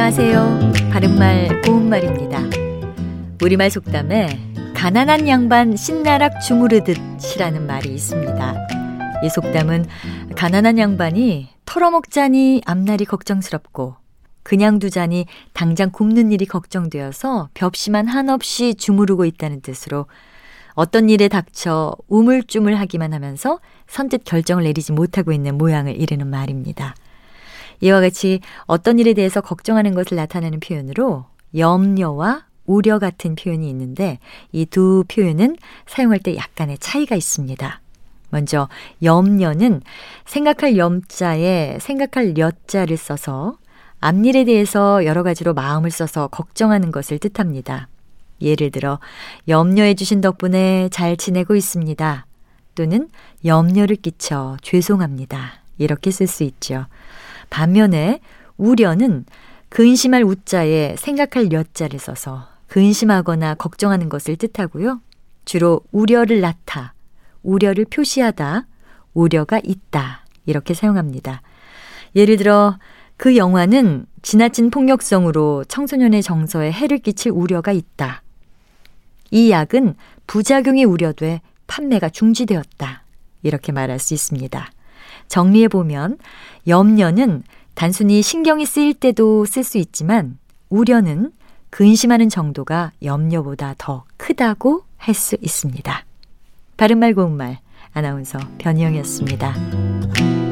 안녕하세요. 바른말 고운말입니다. 우리말 속담에 가난한 양반 신나락 주무르듯이라는 말이 있습니다. 이 속담은 가난한 양반이 털어먹자니 앞날이 걱정스럽고 그냥 두자니 당장 굶는 일이 걱정되어서 벽시만 한없이 주무르고 있다는 뜻으로 어떤 일에 닥쳐 우물쭈물하기만 하면서 선뜻 결정을 내리지 못하고 있는 모양을 이르는 말입니다. 이와 같이 어떤 일에 대해서 걱정하는 것을 나타내는 표현으로 염려와 우려 같은 표현이 있는데 이 두 표현은 사용할 때 약간의 차이가 있습니다. 먼저 염려는 생각할 염자에 생각할 려자를 써서 앞일에 대해서 여러 가지로 마음을 써서 걱정하는 것을 뜻합니다. 예를 들어 염려해 주신 덕분에 잘 지내고 있습니다. 또는 염려를 끼쳐 죄송합니다. 이렇게 쓸 수 있죠. 반면에 우려는 근심할 우자에 생각할 려자를 써서 근심하거나 걱정하는 것을 뜻하고요. 주로 우려를 나타, 우려를 표시하다, 우려가 있다 이렇게 사용합니다. 예를 들어 그 영화는 지나친 폭력성으로 청소년의 정서에 해를 끼칠 우려가 있다. 이 약은 부작용이 우려돼 판매가 중지되었다. 이렇게 말할 수 있습니다. 정리해 보면 염려는 단순히 신경이 쓰일 때도 쓸 수 있지만 우려는 근심하는 정도가 염려보다 더 크다고 할 수 있습니다. 바른말 고운말 아나운서 변희영이었습니다.